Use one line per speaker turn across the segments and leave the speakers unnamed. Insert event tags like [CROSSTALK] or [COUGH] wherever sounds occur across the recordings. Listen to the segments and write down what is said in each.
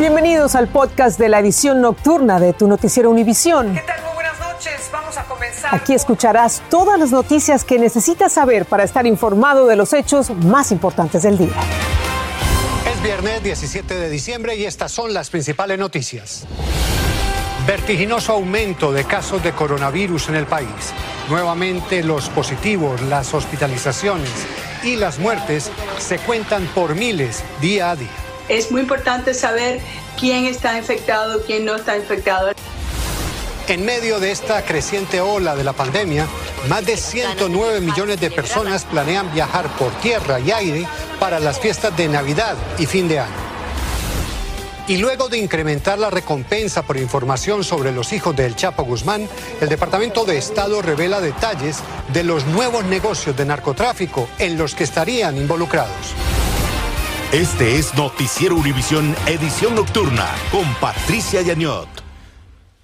Bienvenidos al podcast de la edición nocturna de tu noticiero Univisión.
¿Qué tal? Muy buenas noches. Vamos a comenzar.
Aquí escucharás todas las noticias que necesitas saber para estar informado de los hechos más importantes del día.
Es viernes 17 de diciembre y estas son las principales noticias. Vertiginoso aumento de casos de coronavirus en el país. Nuevamente los positivos, las hospitalizaciones y las muertes se cuentan por miles día a día.
Es muy importante saber quién está infectado, quién no está infectado.
En medio de esta creciente ola de la pandemia, más de 109 millones de personas planean viajar por tierra y aire para las fiestas de Navidad y fin de año. Y luego de incrementar la recompensa por información sobre los hijos del Chapo Guzmán, el Departamento de Estado revela detalles de los nuevos negocios de narcotráfico en los que estarían involucrados.
Este es Noticiero Univisión Edición Nocturna con Patricia Yañot.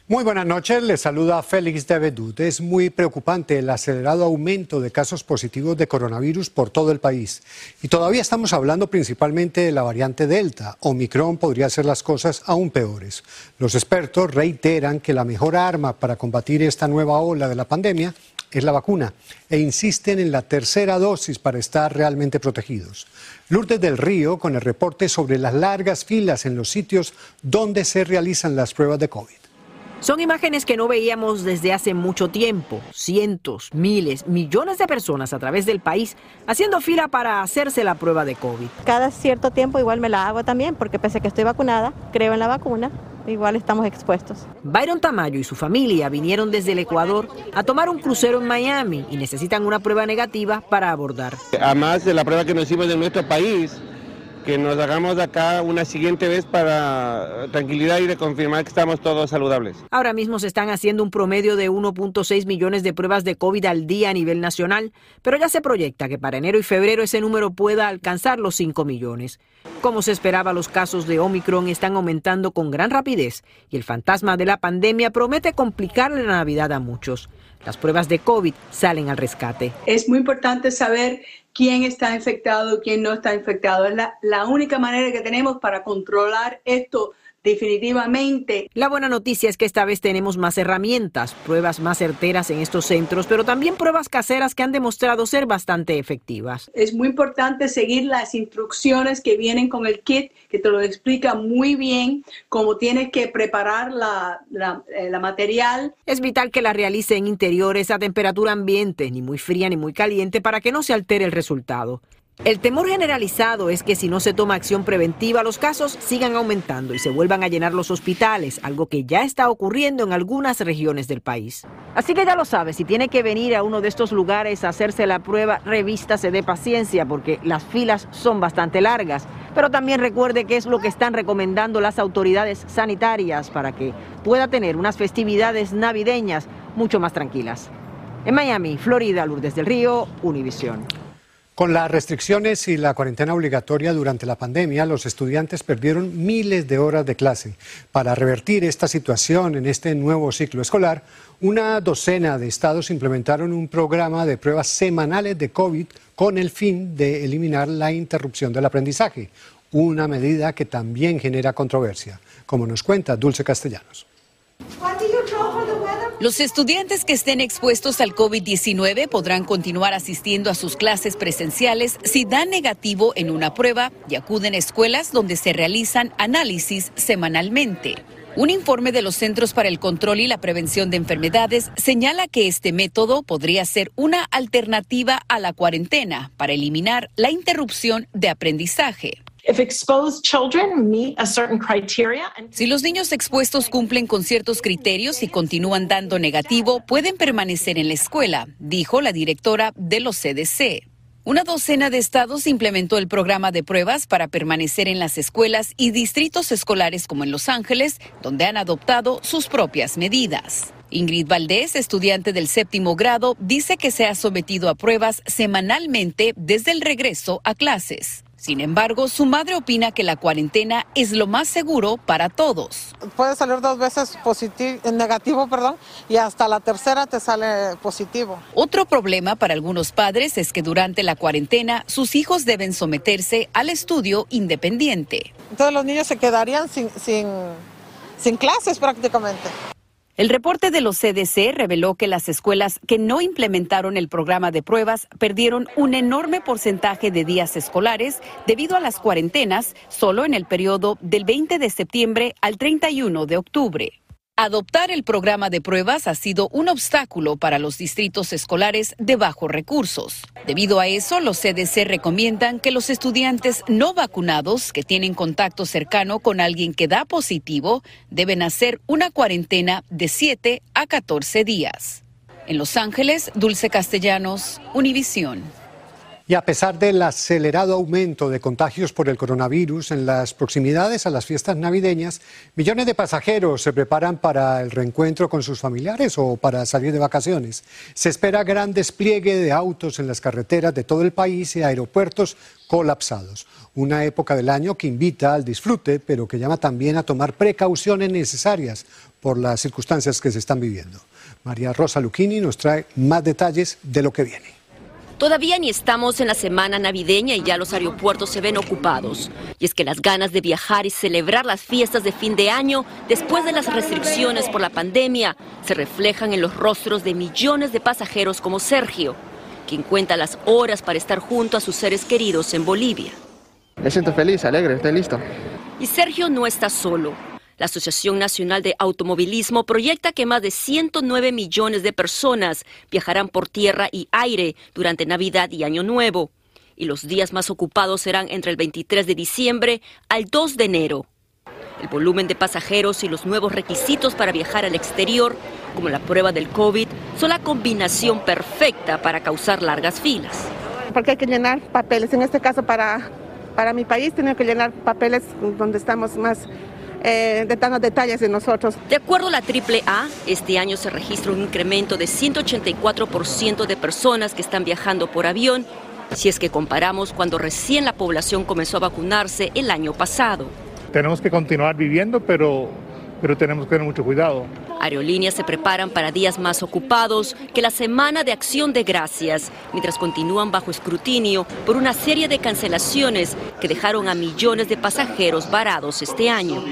Muy buenas noches, les saluda Félix Davedud. Es muy preocupante el acelerado aumento de casos positivos de coronavirus por todo el país. Y todavía estamos hablando principalmente de la variante Delta. Omicron podría hacer las cosas aún peores. Los expertos reiteran que la mejor arma para combatir esta nueva ola de la pandemia es la vacuna e insisten en la tercera dosis para estar realmente protegidos. Lourdes del Río con el reporte sobre las largas filas en los sitios donde se realizan las pruebas de COVID.
Son imágenes que no veíamos desde hace mucho tiempo. Cientos, miles, millones de personas a través del país haciendo fila para hacerse la prueba de COVID.
Cada cierto tiempo igual me la hago también porque pese a que estoy vacunada, creo en la vacuna, igual estamos expuestos.
Byron Tamayo y su familia vinieron desde el Ecuador a tomar un crucero en Miami y necesitan una prueba negativa para abordar.
Además de la prueba que nos hicimos en nuestro país, que nos hagamos de acá una siguiente vez para tranquilidad y de confirmar que estamos todos saludables.
Ahora mismo se están haciendo un promedio de 1.6 millones de pruebas de COVID al día a nivel nacional, pero ya se proyecta que para enero y febrero ese número pueda alcanzar los 5 millones. Como se esperaba, los casos de Omicron están aumentando con gran rapidez y el fantasma de la pandemia promete complicarle la Navidad a muchos. Las pruebas de COVID salen al rescate.
Es muy importante saber quién está infectado, quién no está infectado. Es la, la única manera que tenemos para controlar esto definitivamente.
La buena noticia es que esta vez tenemos más herramientas, pruebas más certeras en estos centros, pero también pruebas caseras que han demostrado ser bastante efectivas.
Es muy importante seguir las instrucciones que vienen con el kit, que te lo explica muy bien cómo tienes que preparar la, la, eh, la material.
Es vital que la realice en interiores a temperatura ambiente, ni muy fría ni muy caliente, para que no se altere el resultado. El temor generalizado es que si no se toma acción preventiva, los casos sigan aumentando y se vuelvan a llenar los hospitales, algo que ya está ocurriendo en algunas regiones del país. Así que ya lo sabe, si tiene que venir a uno de estos lugares a hacerse la prueba, revístase de paciencia porque las filas son bastante largas. Pero también recuerde que es lo que están recomendando las autoridades sanitarias para que pueda tener unas festividades navideñas mucho más tranquilas. En Miami, Florida, Lourdes del Río, Univisión.
Con las restricciones y la cuarentena obligatoria durante la pandemia, los estudiantes perdieron miles de horas de clase. Para revertir esta situación en este nuevo ciclo escolar, una docena de estados implementaron un programa de pruebas semanales de COVID con el fin de eliminar la interrupción del aprendizaje, una medida que también genera controversia, como nos cuenta Dulce Castellanos.
Los estudiantes que estén expuestos al COVID-19 podrán continuar asistiendo a sus clases presenciales si dan negativo en una prueba y acuden a escuelas donde se realizan análisis semanalmente. Un informe de los Centros para el Control y la Prevención de Enfermedades señala que este método podría ser una alternativa a la cuarentena para eliminar la interrupción de aprendizaje. Si los niños expuestos cumplen con ciertos criterios y continúan dando negativo, pueden permanecer en la escuela, dijo la directora de los CDC. Una docena de estados implementó el programa de pruebas para permanecer en las escuelas y distritos escolares como en Los Ángeles, donde han adoptado sus propias medidas. Ingrid Valdés, estudiante del séptimo grado, dice que se ha sometido a pruebas semanalmente desde el regreso a clases. Sin embargo, su madre opina que la cuarentena es lo más seguro para todos.
Puede salir dos veces positivo, negativo, perdón, y hasta la tercera te sale positivo.
Otro problema para algunos padres es que durante la cuarentena sus hijos deben someterse al estudio independiente.
Entonces los niños se quedarían sin, sin, sin clases prácticamente.
El reporte de los CDC reveló que las escuelas que no implementaron el programa de pruebas perdieron un enorme porcentaje de días escolares debido a las cuarentenas solo en el periodo del 20 de septiembre al 31 de octubre. Adoptar el programa de pruebas ha sido un obstáculo para los distritos escolares de bajos recursos. Debido a eso, los CDC recomiendan que los estudiantes no vacunados que tienen contacto cercano con alguien que da positivo deben hacer una cuarentena de 7 a 14 días. En Los Ángeles, Dulce Castellanos, Univisión.
Y a pesar del acelerado aumento de contagios por el coronavirus en las proximidades a las fiestas navideñas, millones de pasajeros se preparan para el reencuentro con sus familiares o para salir de vacaciones. Se espera gran despliegue de autos en las carreteras de todo el país y aeropuertos colapsados. Una época del año que invita al disfrute, pero que llama también a tomar precauciones necesarias por las circunstancias que se están viviendo. María Rosa Lucchini nos trae más detalles de lo que viene.
Todavía ni estamos en la semana navideña y ya los aeropuertos se ven ocupados. Y es que las ganas de viajar y celebrar las fiestas de fin de año, después de las restricciones por la pandemia, se reflejan en los rostros de millones de pasajeros como Sergio, quien cuenta las horas para estar junto a sus seres queridos en Bolivia.
Me siento feliz, alegre, estoy listo.
Y Sergio no está solo. La Asociación Nacional de Automovilismo proyecta que más de 109 millones de personas viajarán por tierra y aire durante Navidad y Año Nuevo. Y los días más ocupados serán entre el 23 de diciembre al 2 de enero. El volumen de pasajeros y los nuevos requisitos para viajar al exterior, como la prueba del COVID, son la combinación perfecta para causar largas filas.
Porque hay que llenar papeles. En este caso, para, para mi país, tengo que llenar papeles donde estamos más eh, de tantos detalles de nosotros.
De acuerdo a la AAA, este año se registra un incremento de 184% de personas que están viajando por avión, si es que comparamos cuando recién la población comenzó a vacunarse el año pasado.
Tenemos que continuar viviendo, pero, pero tenemos que tener mucho cuidado.
Aerolíneas se preparan para días más ocupados que la Semana de Acción de Gracias, mientras continúan bajo escrutinio por una serie de cancelaciones que dejaron a millones de pasajeros varados este año.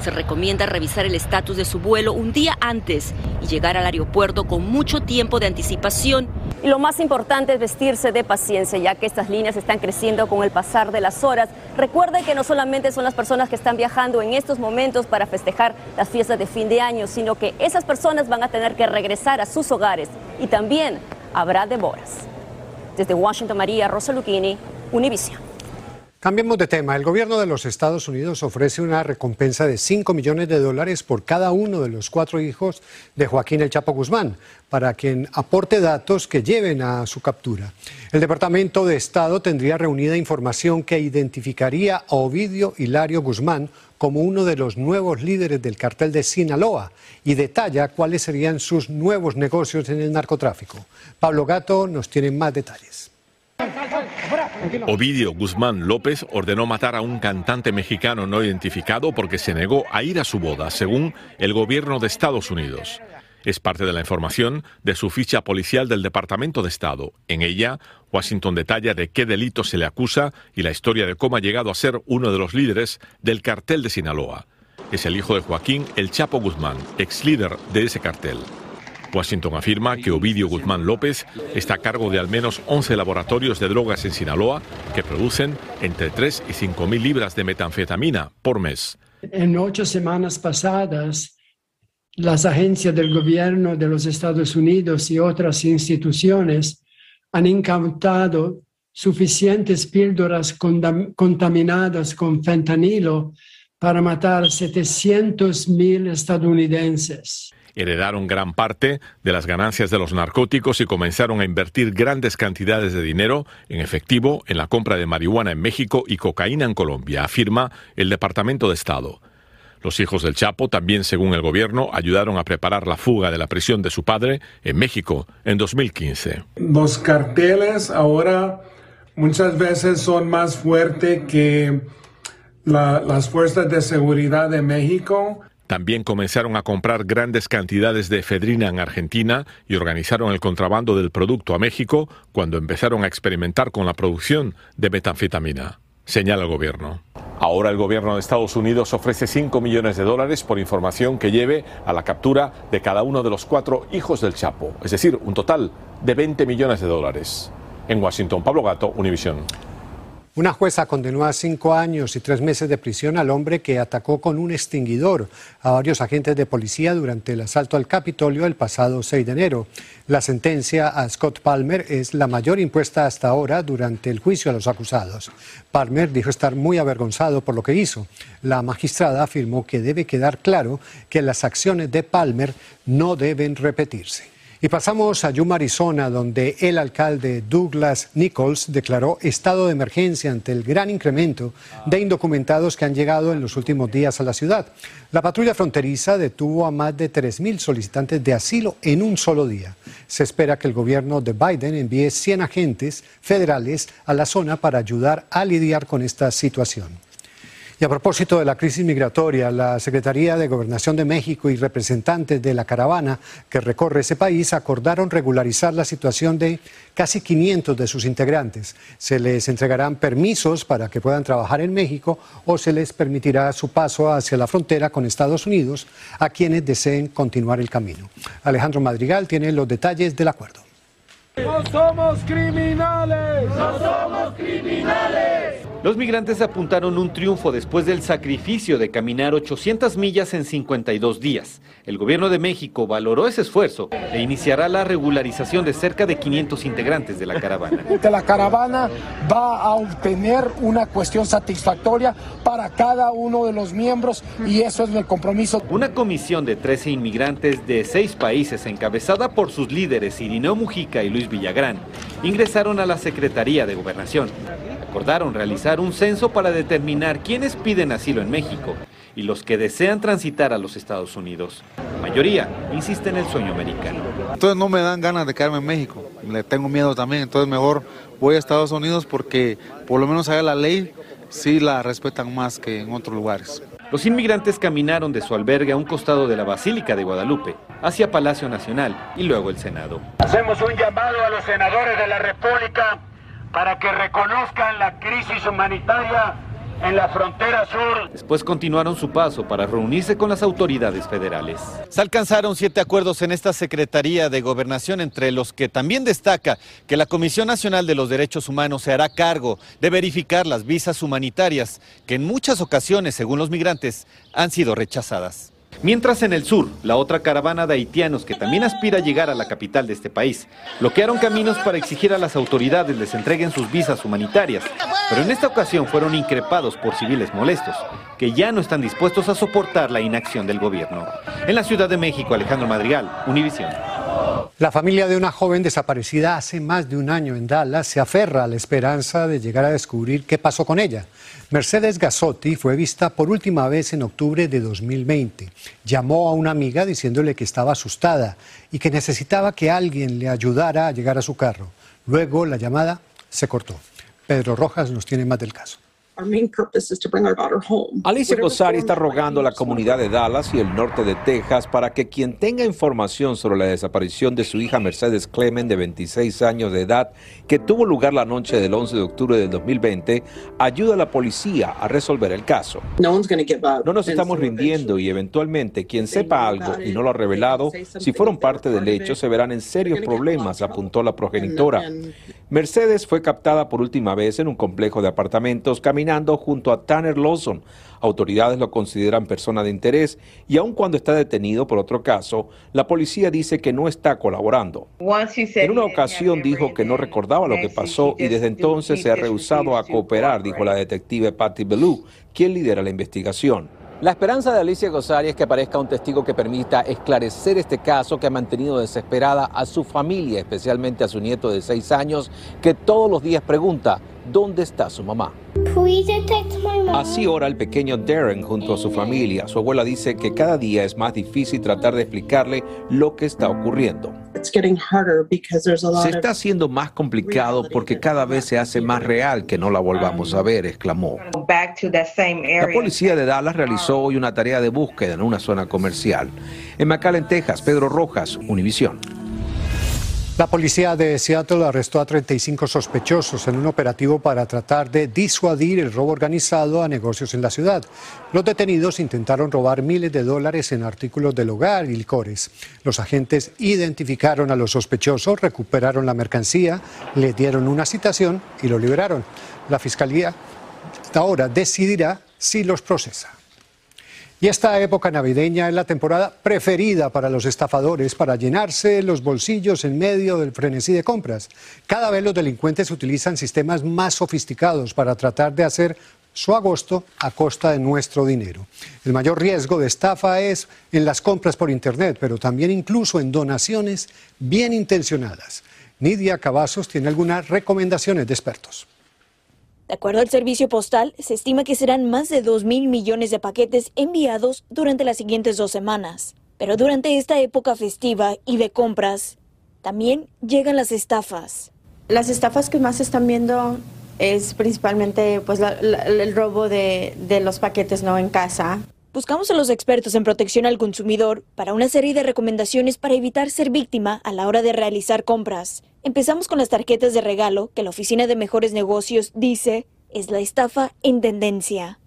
Se recomienda revisar el estatus de su vuelo un día antes y llegar al aeropuerto con mucho tiempo de anticipación.
Y lo más importante es vestirse de paciencia, ya que estas líneas están creciendo con el pasar de las horas. Recuerde que no solamente son las personas que están viajando en estos momentos para festejar las fiestas de fin de año, sino que esas personas van a tener que regresar a sus hogares y también habrá demoras. Desde Washington, María Rosa Lucchini, Univision.
Cambiemos de tema. El gobierno de los Estados Unidos ofrece una recompensa de 5 millones de dólares por cada uno de los cuatro hijos de Joaquín El Chapo Guzmán, para quien aporte datos que lleven a su captura. El Departamento de Estado tendría reunida información que identificaría a Ovidio Hilario Guzmán como uno de los nuevos líderes del cartel de Sinaloa y detalla cuáles serían sus nuevos negocios en el narcotráfico. Pablo Gato nos tiene más detalles.
Ovidio Guzmán López ordenó matar a un cantante mexicano no identificado porque se negó a ir a su boda, según el gobierno de Estados Unidos. Es parte de la información de su ficha policial del Departamento de Estado. En ella, Washington detalla de qué delito se le acusa y la historia de cómo ha llegado a ser uno de los líderes del cartel de Sinaloa. Es el hijo de Joaquín El Chapo Guzmán, ex líder de ese cartel. Washington afirma que Ovidio Guzmán López está a cargo de al menos 11 laboratorios de drogas en Sinaloa que producen entre 3 y 5 mil libras de metanfetamina por mes.
En ocho semanas pasadas, las agencias del gobierno de los Estados Unidos y otras instituciones han incautado suficientes píldoras contaminadas con fentanilo para matar 700 mil estadounidenses
heredaron gran parte de las ganancias de los narcóticos y comenzaron a invertir grandes cantidades de dinero en efectivo en la compra de marihuana en México y cocaína en Colombia, afirma el Departamento de Estado. Los hijos del Chapo también, según el gobierno, ayudaron a preparar la fuga de la prisión de su padre en México en 2015.
Los carteles ahora muchas veces son más fuertes que las fuerzas de seguridad de México.
También comenzaron a comprar grandes cantidades de efedrina en Argentina y organizaron el contrabando del producto a México cuando empezaron a experimentar con la producción de metanfetamina, señala el gobierno. Ahora el gobierno de Estados Unidos ofrece 5 millones de dólares por información que lleve a la captura de cada uno de los cuatro hijos del Chapo, es decir, un total de 20 millones de dólares. En Washington, Pablo Gato, Univisión.
Una jueza condenó a cinco años y tres meses de prisión al hombre que atacó con un extinguidor a varios agentes de policía durante el asalto al Capitolio el pasado 6 de enero. La sentencia a Scott Palmer es la mayor impuesta hasta ahora durante el juicio a los acusados. Palmer dijo estar muy avergonzado por lo que hizo. La magistrada afirmó que debe quedar claro que las acciones de Palmer no deben repetirse. Y pasamos a Yuma, Arizona, donde el alcalde Douglas Nichols declaró estado de emergencia ante el gran incremento de indocumentados que han llegado en los últimos días a la ciudad. La patrulla fronteriza detuvo a más de 3.000 solicitantes de asilo en un solo día. Se espera que el gobierno de Biden envíe 100 agentes federales a la zona para ayudar a lidiar con esta situación. Y a propósito de la crisis migratoria, la Secretaría de Gobernación de México y representantes de la caravana que recorre ese país acordaron regularizar la situación de casi 500 de sus integrantes. Se les entregarán permisos para que puedan trabajar en México o se les permitirá su paso hacia la frontera con Estados Unidos a quienes deseen continuar el camino. Alejandro Madrigal tiene los detalles del acuerdo.
No somos criminales. No somos criminales. Los migrantes apuntaron un triunfo después del sacrificio de caminar 800 millas en 52 días. El gobierno de México valoró ese esfuerzo e iniciará la regularización de cerca de 500 integrantes de la caravana. [LAUGHS]
La caravana va a obtener una cuestión satisfactoria para cada uno de los miembros y eso es el compromiso.
Una comisión de 13 inmigrantes de seis países encabezada por sus líderes Irineo Mujica y Luis Villagrán ingresaron a la Secretaría de Gobernación. Acordaron realizar un censo para determinar quiénes piden asilo en México y los que desean transitar a los Estados Unidos. La mayoría insiste en el sueño americano.
Entonces no me dan ganas de quedarme en México, le tengo miedo también, entonces mejor voy a Estados Unidos porque por lo menos allá la ley sí la respetan más que en otros lugares.
Los inmigrantes caminaron de su albergue a un costado de la Basílica de Guadalupe, hacia Palacio Nacional y luego el Senado.
Hacemos un llamado a los senadores de la República para que reconozcan la crisis humanitaria en la frontera sur.
Después continuaron su paso para reunirse con las autoridades federales. Se alcanzaron siete acuerdos en esta Secretaría de Gobernación, entre los que también destaca que la Comisión Nacional de los Derechos Humanos se hará cargo de verificar las visas humanitarias, que en muchas ocasiones, según los migrantes, han sido rechazadas. Mientras en el sur, la otra caravana de haitianos que también aspira a llegar a la capital de este país, bloquearon caminos para exigir a las autoridades les entreguen sus visas humanitarias, pero en esta ocasión fueron increpados por civiles molestos, que ya no están dispuestos a soportar la inacción del gobierno. En la Ciudad de México, Alejandro Madrigal, Univisión.
La familia de una joven desaparecida hace más de un año en Dallas se aferra a la esperanza de llegar a descubrir qué pasó con ella. Mercedes Gasotti fue vista por última vez en octubre de 2020. Llamó a una amiga diciéndole que estaba asustada y que necesitaba que alguien le ayudara a llegar a su carro. Luego la llamada se cortó. Pedro Rojas nos tiene más del caso.
Alicia Gosari está rogando a la comunidad de Dallas y el norte de Texas para que quien tenga información sobre la desaparición de su hija Mercedes Clement, de 26 años de edad, que tuvo lugar la noche del 11 de octubre del 2020, ayude a la policía a resolver el caso. No nos estamos rindiendo y eventualmente quien sepa algo y no lo ha revelado, si fueron parte del hecho, se verán en serios problemas, apuntó la progenitora. Mercedes fue captada por última vez en un complejo de apartamentos caminando junto a Tanner Lawson. Autoridades lo consideran persona de interés y aun cuando está detenido por otro caso, la policía dice que no está colaborando. En una ocasión dijo que no recordaba lo que pasó y desde entonces se ha rehusado a cooperar, dijo la detective Patty Bellou, quien lidera la investigación.
La esperanza de Alicia Gosari es que aparezca un testigo que permita esclarecer este caso que ha mantenido desesperada a su familia, especialmente a su nieto de seis años, que todos los días pregunta, ¿dónde está su mamá?
Así ora el pequeño Darren junto a su familia. Su abuela dice que cada día es más difícil tratar de explicarle lo que está ocurriendo. Se está haciendo más complicado porque cada vez se hace más real que no la volvamos a ver, exclamó. La policía de Dallas realizó hoy una tarea de búsqueda en una zona comercial. En McAllen, Texas, Pedro Rojas, Univisión.
La policía de Seattle arrestó a 35 sospechosos en un operativo para tratar de disuadir el robo organizado a negocios en la ciudad. Los detenidos intentaron robar miles de dólares en artículos del hogar y licores. Los agentes identificaron a los sospechosos, recuperaron la mercancía, le dieron una citación y lo liberaron. La fiscalía ahora decidirá si los procesa. Y esta época navideña es la temporada preferida para los estafadores para llenarse los bolsillos en medio del frenesí de compras. Cada vez los delincuentes utilizan sistemas más sofisticados para tratar de hacer su agosto a costa de nuestro dinero. El mayor riesgo de estafa es en las compras por Internet, pero también incluso en donaciones bien intencionadas. Nidia Cavazos tiene algunas recomendaciones de expertos.
De acuerdo al servicio postal, se estima que serán más de 2 mil millones de paquetes enviados durante las siguientes dos semanas. Pero durante esta época festiva y de compras, también llegan las estafas.
Las estafas que más se están viendo es principalmente pues, el robo de, de los paquetes no en casa.
Buscamos a los expertos en protección al consumidor para una serie de recomendaciones para evitar ser víctima a la hora de realizar compras. Empezamos con las tarjetas de regalo que la Oficina de Mejores Negocios dice es la estafa en tendencia.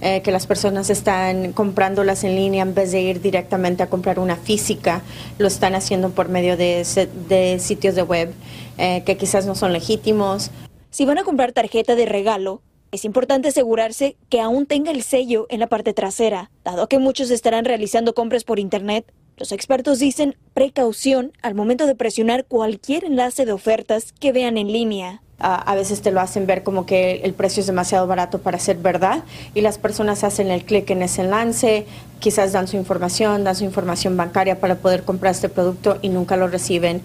Eh, que las personas están comprándolas en línea en vez de ir directamente a comprar una física, lo están haciendo por medio de, de sitios de web eh, que quizás no son legítimos.
Si van a comprar tarjeta de regalo, es importante asegurarse que aún tenga el sello en la parte trasera, dado que muchos estarán realizando compras por Internet. Los expertos dicen precaución al momento de presionar cualquier enlace de ofertas que vean en línea.
a veces te lo hacen ver como que el precio es demasiado barato para ser verdad y las personas hacen el clic en ese enlace, quizás dan su información, dan su información bancaria para poder comprar este producto y nunca lo reciben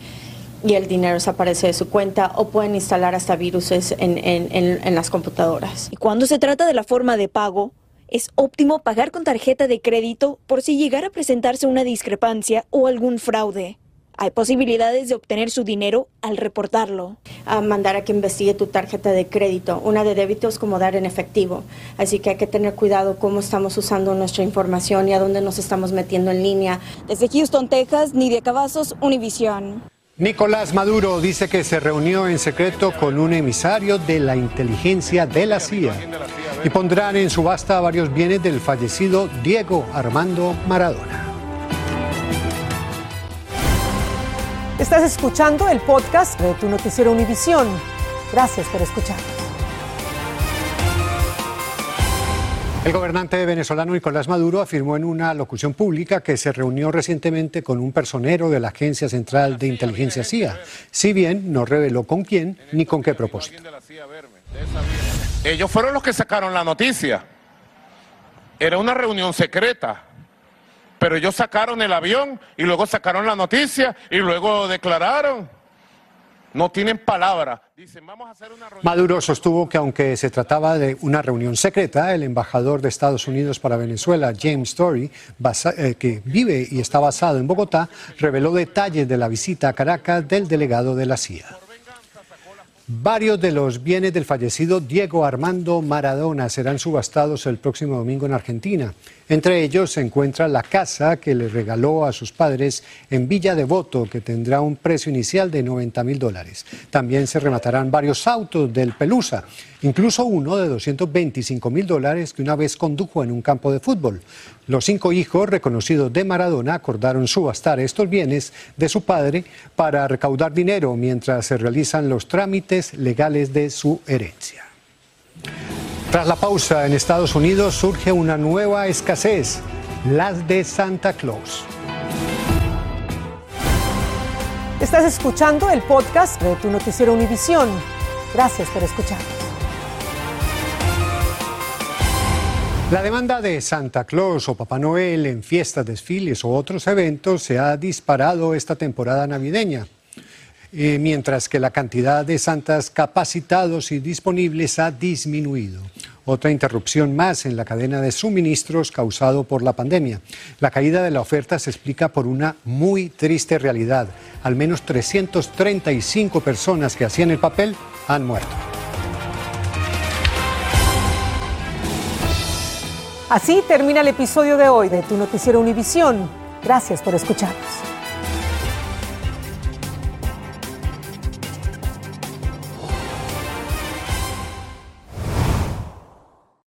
y el dinero desaparece de su cuenta o pueden instalar hasta virus en, en las computadoras.
Y cuando se trata de la forma de pago, es óptimo pagar con tarjeta de crédito por si llegara a presentarse una discrepancia o algún fraude. Hay posibilidades de obtener su dinero al reportarlo.
A mandar a que investigue tu tarjeta de crédito. Una de débito es como dar en efectivo. Así que hay que tener cuidado cómo estamos usando nuestra información y a dónde nos estamos metiendo en línea.
Desde Houston, Texas, Nidia Cavazos, Univision.
Nicolás Maduro dice que se reunió en secreto con un emisario de la inteligencia de la CIA y pondrán en subasta varios bienes del fallecido Diego Armando Maradona.
Estás escuchando el podcast de tu noticiero Univisión. Gracias por escucharnos.
El gobernante venezolano Nicolás Maduro afirmó en una locución pública que se reunió recientemente con un personero de la Agencia Central de Inteligencia CIA, si bien no reveló con quién ni con qué propósito.
Ellos fueron los que sacaron la noticia. Era una reunión secreta, pero ellos sacaron el avión y luego sacaron la noticia y luego declararon no tienen palabra.
Maduro sostuvo que aunque se trataba de una reunión secreta, el embajador de Estados Unidos para Venezuela, James Story, eh, que vive y está basado en Bogotá, reveló detalles de la visita a Caracas del delegado de la CIA. Varios de los bienes del fallecido Diego Armando Maradona serán subastados el próximo domingo en Argentina. Entre ellos se encuentra la casa que le regaló a sus padres en Villa Devoto, que tendrá un precio inicial de 90 mil dólares. También se rematarán varios autos del Pelusa, incluso uno de 225 mil dólares que una vez condujo en un campo de fútbol. Los cinco hijos reconocidos de Maradona acordaron subastar estos bienes de su padre para recaudar dinero mientras se realizan los trámites legales de su herencia. Tras la pausa en Estados Unidos surge una nueva escasez, las de Santa Claus.
Estás escuchando el podcast de tu noticiero Univisión. Gracias por escucharnos.
La demanda de Santa Claus o Papá Noel en fiestas, desfiles o otros eventos se ha disparado esta temporada navideña. eh, mientras que la cantidad de santas capacitados y disponibles ha disminuido. Otra interrupción más en la cadena de suministros causado por la pandemia. La caída de la oferta se explica por una muy triste realidad. Al menos 335 personas que hacían el papel han muerto.
Así termina el episodio de hoy de Tu Noticiero Univisión. Gracias por escucharnos.